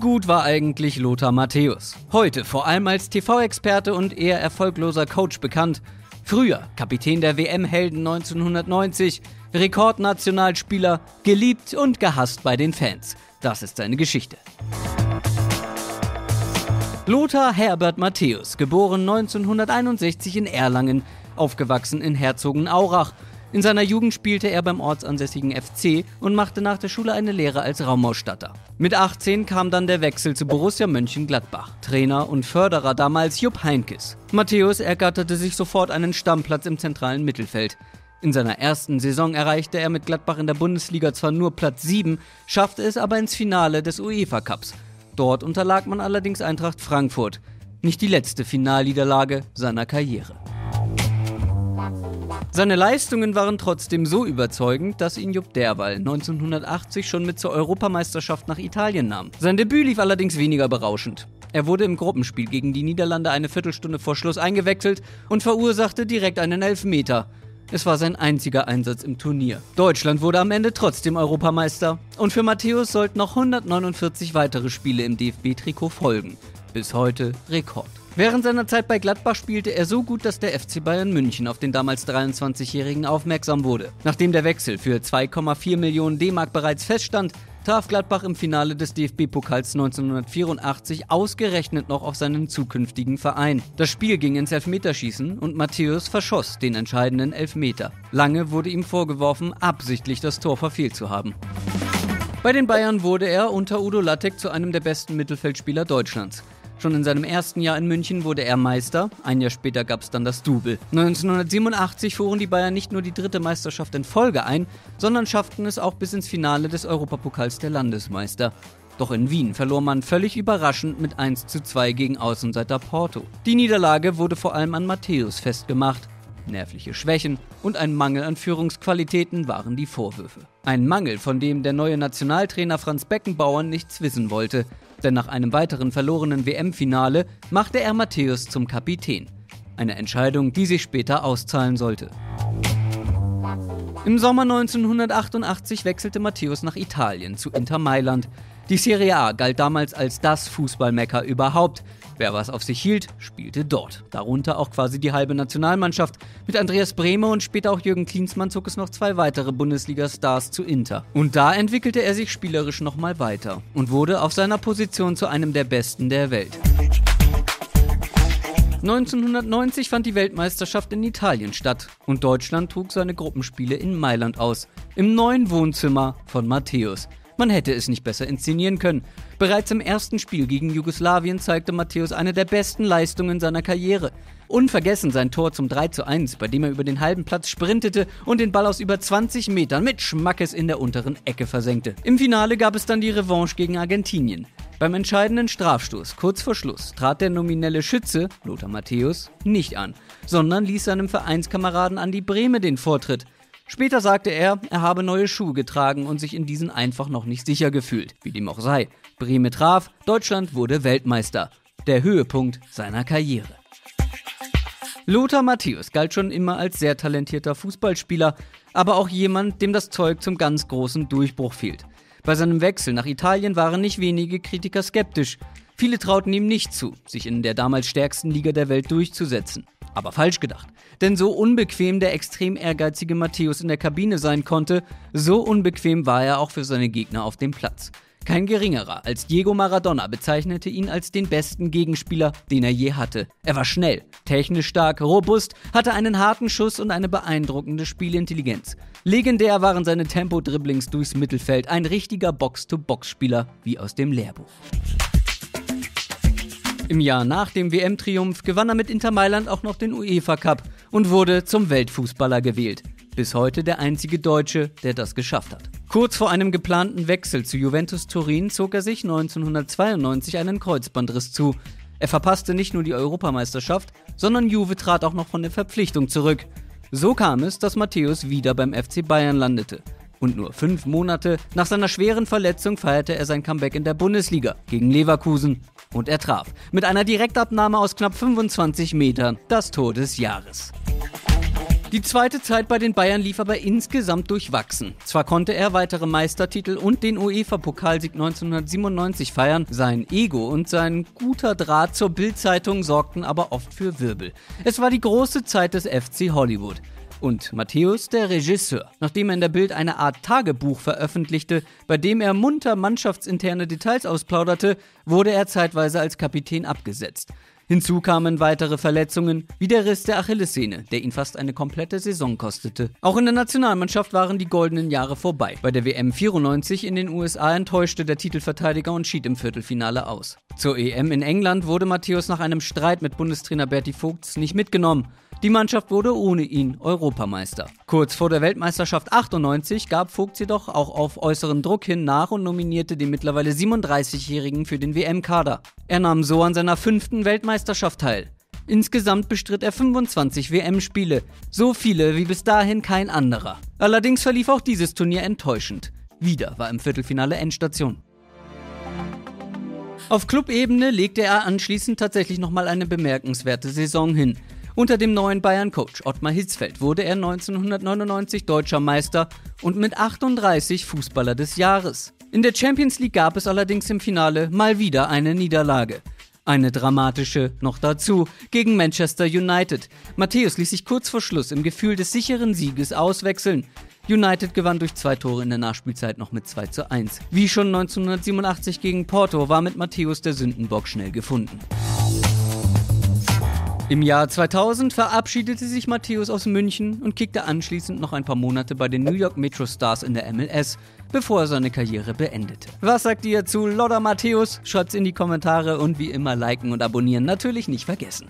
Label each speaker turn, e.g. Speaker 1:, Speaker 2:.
Speaker 1: gut war eigentlich Lothar Matthäus? Heute vor allem als TV-Experte und eher erfolgloser Coach bekannt. Früher Kapitän der WM-Helden 1990, Rekordnationalspieler, geliebt und gehasst bei den Fans. Das ist seine Geschichte. Lothar Herbert Matthäus, geboren 1961 in Erlangen, aufgewachsen in Herzogenaurach in seiner Jugend spielte er beim ortsansässigen FC und machte nach der Schule eine Lehre als Raumausstatter. Mit 18 kam dann der Wechsel zu Borussia Mönchengladbach. Trainer und Förderer damals Jupp Heinkes. Matthäus ergatterte sich sofort einen Stammplatz im zentralen Mittelfeld. In seiner ersten Saison erreichte er mit Gladbach in der Bundesliga zwar nur Platz 7, schaffte es aber ins Finale des UEFA Cups. Dort unterlag man allerdings Eintracht Frankfurt. Nicht die letzte Finalniederlage seiner Karriere. Seine Leistungen waren trotzdem so überzeugend, dass ihn Jupp Derwall 1980 schon mit zur Europameisterschaft nach Italien nahm. Sein Debüt lief allerdings weniger berauschend. Er wurde im Gruppenspiel gegen die Niederlande eine Viertelstunde vor Schluss eingewechselt und verursachte direkt einen Elfmeter. Es war sein einziger Einsatz im Turnier. Deutschland wurde am Ende trotzdem Europameister und für Matthäus sollten noch 149 weitere Spiele im DFB-Trikot folgen. Bis heute Rekord. Während seiner Zeit bei Gladbach spielte er so gut, dass der FC Bayern München auf den damals 23-Jährigen aufmerksam wurde. Nachdem der Wechsel für 2,4 Millionen D-Mark bereits feststand, traf Gladbach im Finale des DFB-Pokals 1984 ausgerechnet noch auf seinen zukünftigen Verein. Das Spiel ging ins Elfmeterschießen und Matthäus verschoss den entscheidenden Elfmeter. Lange wurde ihm vorgeworfen, absichtlich das Tor verfehlt zu haben. Bei den Bayern wurde er unter Udo Lattek zu einem der besten Mittelfeldspieler Deutschlands. Schon in seinem ersten Jahr in München wurde er Meister, ein Jahr später gab es dann das Double. 1987 fuhren die Bayern nicht nur die dritte Meisterschaft in Folge ein, sondern schafften es auch bis ins Finale des Europapokals der Landesmeister. Doch in Wien verlor man völlig überraschend mit 1 zu 2 gegen Außenseiter Porto. Die Niederlage wurde vor allem an Matthäus festgemacht. Nervliche Schwächen und ein Mangel an Führungsqualitäten waren die Vorwürfe. Ein Mangel, von dem der neue Nationaltrainer Franz Beckenbauer nichts wissen wollte denn nach einem weiteren verlorenen WM-Finale machte er Matthäus zum Kapitän. Eine Entscheidung, die sich später auszahlen sollte. Im Sommer 1988 wechselte Matthäus nach Italien zu Inter Mailand. Die Serie A galt damals als das Fußballmecker überhaupt. Wer was auf sich hielt, spielte dort. Darunter auch quasi die halbe Nationalmannschaft. Mit Andreas Bremer und später auch Jürgen Klinsmann zog es noch zwei weitere Bundesliga-Stars zu Inter. Und da entwickelte er sich spielerisch nochmal weiter und wurde auf seiner Position zu einem der besten der Welt. 1990 fand die Weltmeisterschaft in Italien statt und Deutschland trug seine Gruppenspiele in Mailand aus, im neuen Wohnzimmer von Matthäus. Man hätte es nicht besser inszenieren können. Bereits im ersten Spiel gegen Jugoslawien zeigte Matthäus eine der besten Leistungen seiner Karriere. Unvergessen sein Tor zum 3 zu 1, bei dem er über den halben Platz sprintete und den Ball aus über 20 Metern mit Schmackes in der unteren Ecke versenkte. Im Finale gab es dann die Revanche gegen Argentinien. Beim entscheidenden Strafstoß kurz vor Schluss trat der nominelle Schütze, Lothar Matthäus, nicht an, sondern ließ seinem Vereinskameraden Andi Brehme den Vortritt. Später sagte er, er habe neue Schuhe getragen und sich in diesen einfach noch nicht sicher gefühlt. Wie dem auch sei. Breme traf, Deutschland wurde Weltmeister. Der Höhepunkt seiner Karriere. Lothar Matthäus galt schon immer als sehr talentierter Fußballspieler, aber auch jemand, dem das Zeug zum ganz großen Durchbruch fehlt. Bei seinem Wechsel nach Italien waren nicht wenige Kritiker skeptisch. Viele trauten ihm nicht zu, sich in der damals stärksten Liga der Welt durchzusetzen. Aber falsch gedacht. Denn so unbequem der extrem ehrgeizige Matthäus in der Kabine sein konnte, so unbequem war er auch für seine Gegner auf dem Platz. Kein geringerer als Diego Maradona bezeichnete ihn als den besten Gegenspieler, den er je hatte. Er war schnell, technisch stark, robust, hatte einen harten Schuss und eine beeindruckende Spielintelligenz. Legendär waren seine Tempo-Dribblings durchs Mittelfeld, ein richtiger Box-to-Box-Spieler wie aus dem Lehrbuch. Im Jahr nach dem WM-Triumph gewann er mit Inter Mailand auch noch den UEFA Cup und wurde zum Weltfußballer gewählt. Bis heute der einzige Deutsche, der das geschafft hat. Kurz vor einem geplanten Wechsel zu Juventus Turin zog er sich 1992 einen Kreuzbandriss zu. Er verpasste nicht nur die Europameisterschaft, sondern Juve trat auch noch von der Verpflichtung zurück. So kam es, dass Matthäus wieder beim FC Bayern landete. Und nur fünf Monate nach seiner schweren Verletzung feierte er sein Comeback in der Bundesliga gegen Leverkusen. Und er traf mit einer Direktabnahme aus knapp 25 Metern das Tor des Jahres. Die zweite Zeit bei den Bayern lief aber insgesamt durchwachsen. Zwar konnte er weitere Meistertitel und den UEFA-Pokalsieg 1997 feiern, sein Ego und sein guter Draht zur Bildzeitung sorgten aber oft für Wirbel. Es war die große Zeit des FC Hollywood. Und Matthäus, der Regisseur, nachdem er in der Bild eine Art Tagebuch veröffentlichte, bei dem er munter mannschaftsinterne Details ausplauderte, wurde er zeitweise als Kapitän abgesetzt. Hinzu kamen weitere Verletzungen, wie der Riss der Achillessehne, der ihn fast eine komplette Saison kostete. Auch in der Nationalmannschaft waren die goldenen Jahre vorbei. Bei der WM 94 in den USA enttäuschte der Titelverteidiger und schied im Viertelfinale aus. Zur EM in England wurde Matthäus nach einem Streit mit Bundestrainer Berti Vogts nicht mitgenommen. Die Mannschaft wurde ohne ihn Europameister. Kurz vor der Weltmeisterschaft 98 gab Vogt jedoch auch auf äußeren Druck hin nach und nominierte den mittlerweile 37-Jährigen für den WM-Kader. Er nahm so an seiner fünften Weltmeisterschaft teil. Insgesamt bestritt er 25 WM-Spiele, so viele wie bis dahin kein anderer. Allerdings verlief auch dieses Turnier enttäuschend. Wieder war im Viertelfinale Endstation. Auf Clubebene legte er anschließend tatsächlich nochmal eine bemerkenswerte Saison hin. Unter dem neuen Bayern-Coach Ottmar Hitzfeld wurde er 1999 deutscher Meister und mit 38 Fußballer des Jahres. In der Champions League gab es allerdings im Finale mal wieder eine Niederlage. Eine dramatische noch dazu gegen Manchester United. Matthäus ließ sich kurz vor Schluss im Gefühl des sicheren Sieges auswechseln. United gewann durch zwei Tore in der Nachspielzeit noch mit 2 zu 1. Wie schon 1987 gegen Porto war mit Matthäus der Sündenbock schnell gefunden. Im Jahr 2000 verabschiedete sich Matthäus aus München und kickte anschließend noch ein paar Monate bei den New York Metro Stars in der MLS, bevor er seine Karriere beendete. Was sagt ihr zu Lodder Matthäus? Schreibt's in die Kommentare und wie immer liken und abonnieren natürlich nicht vergessen.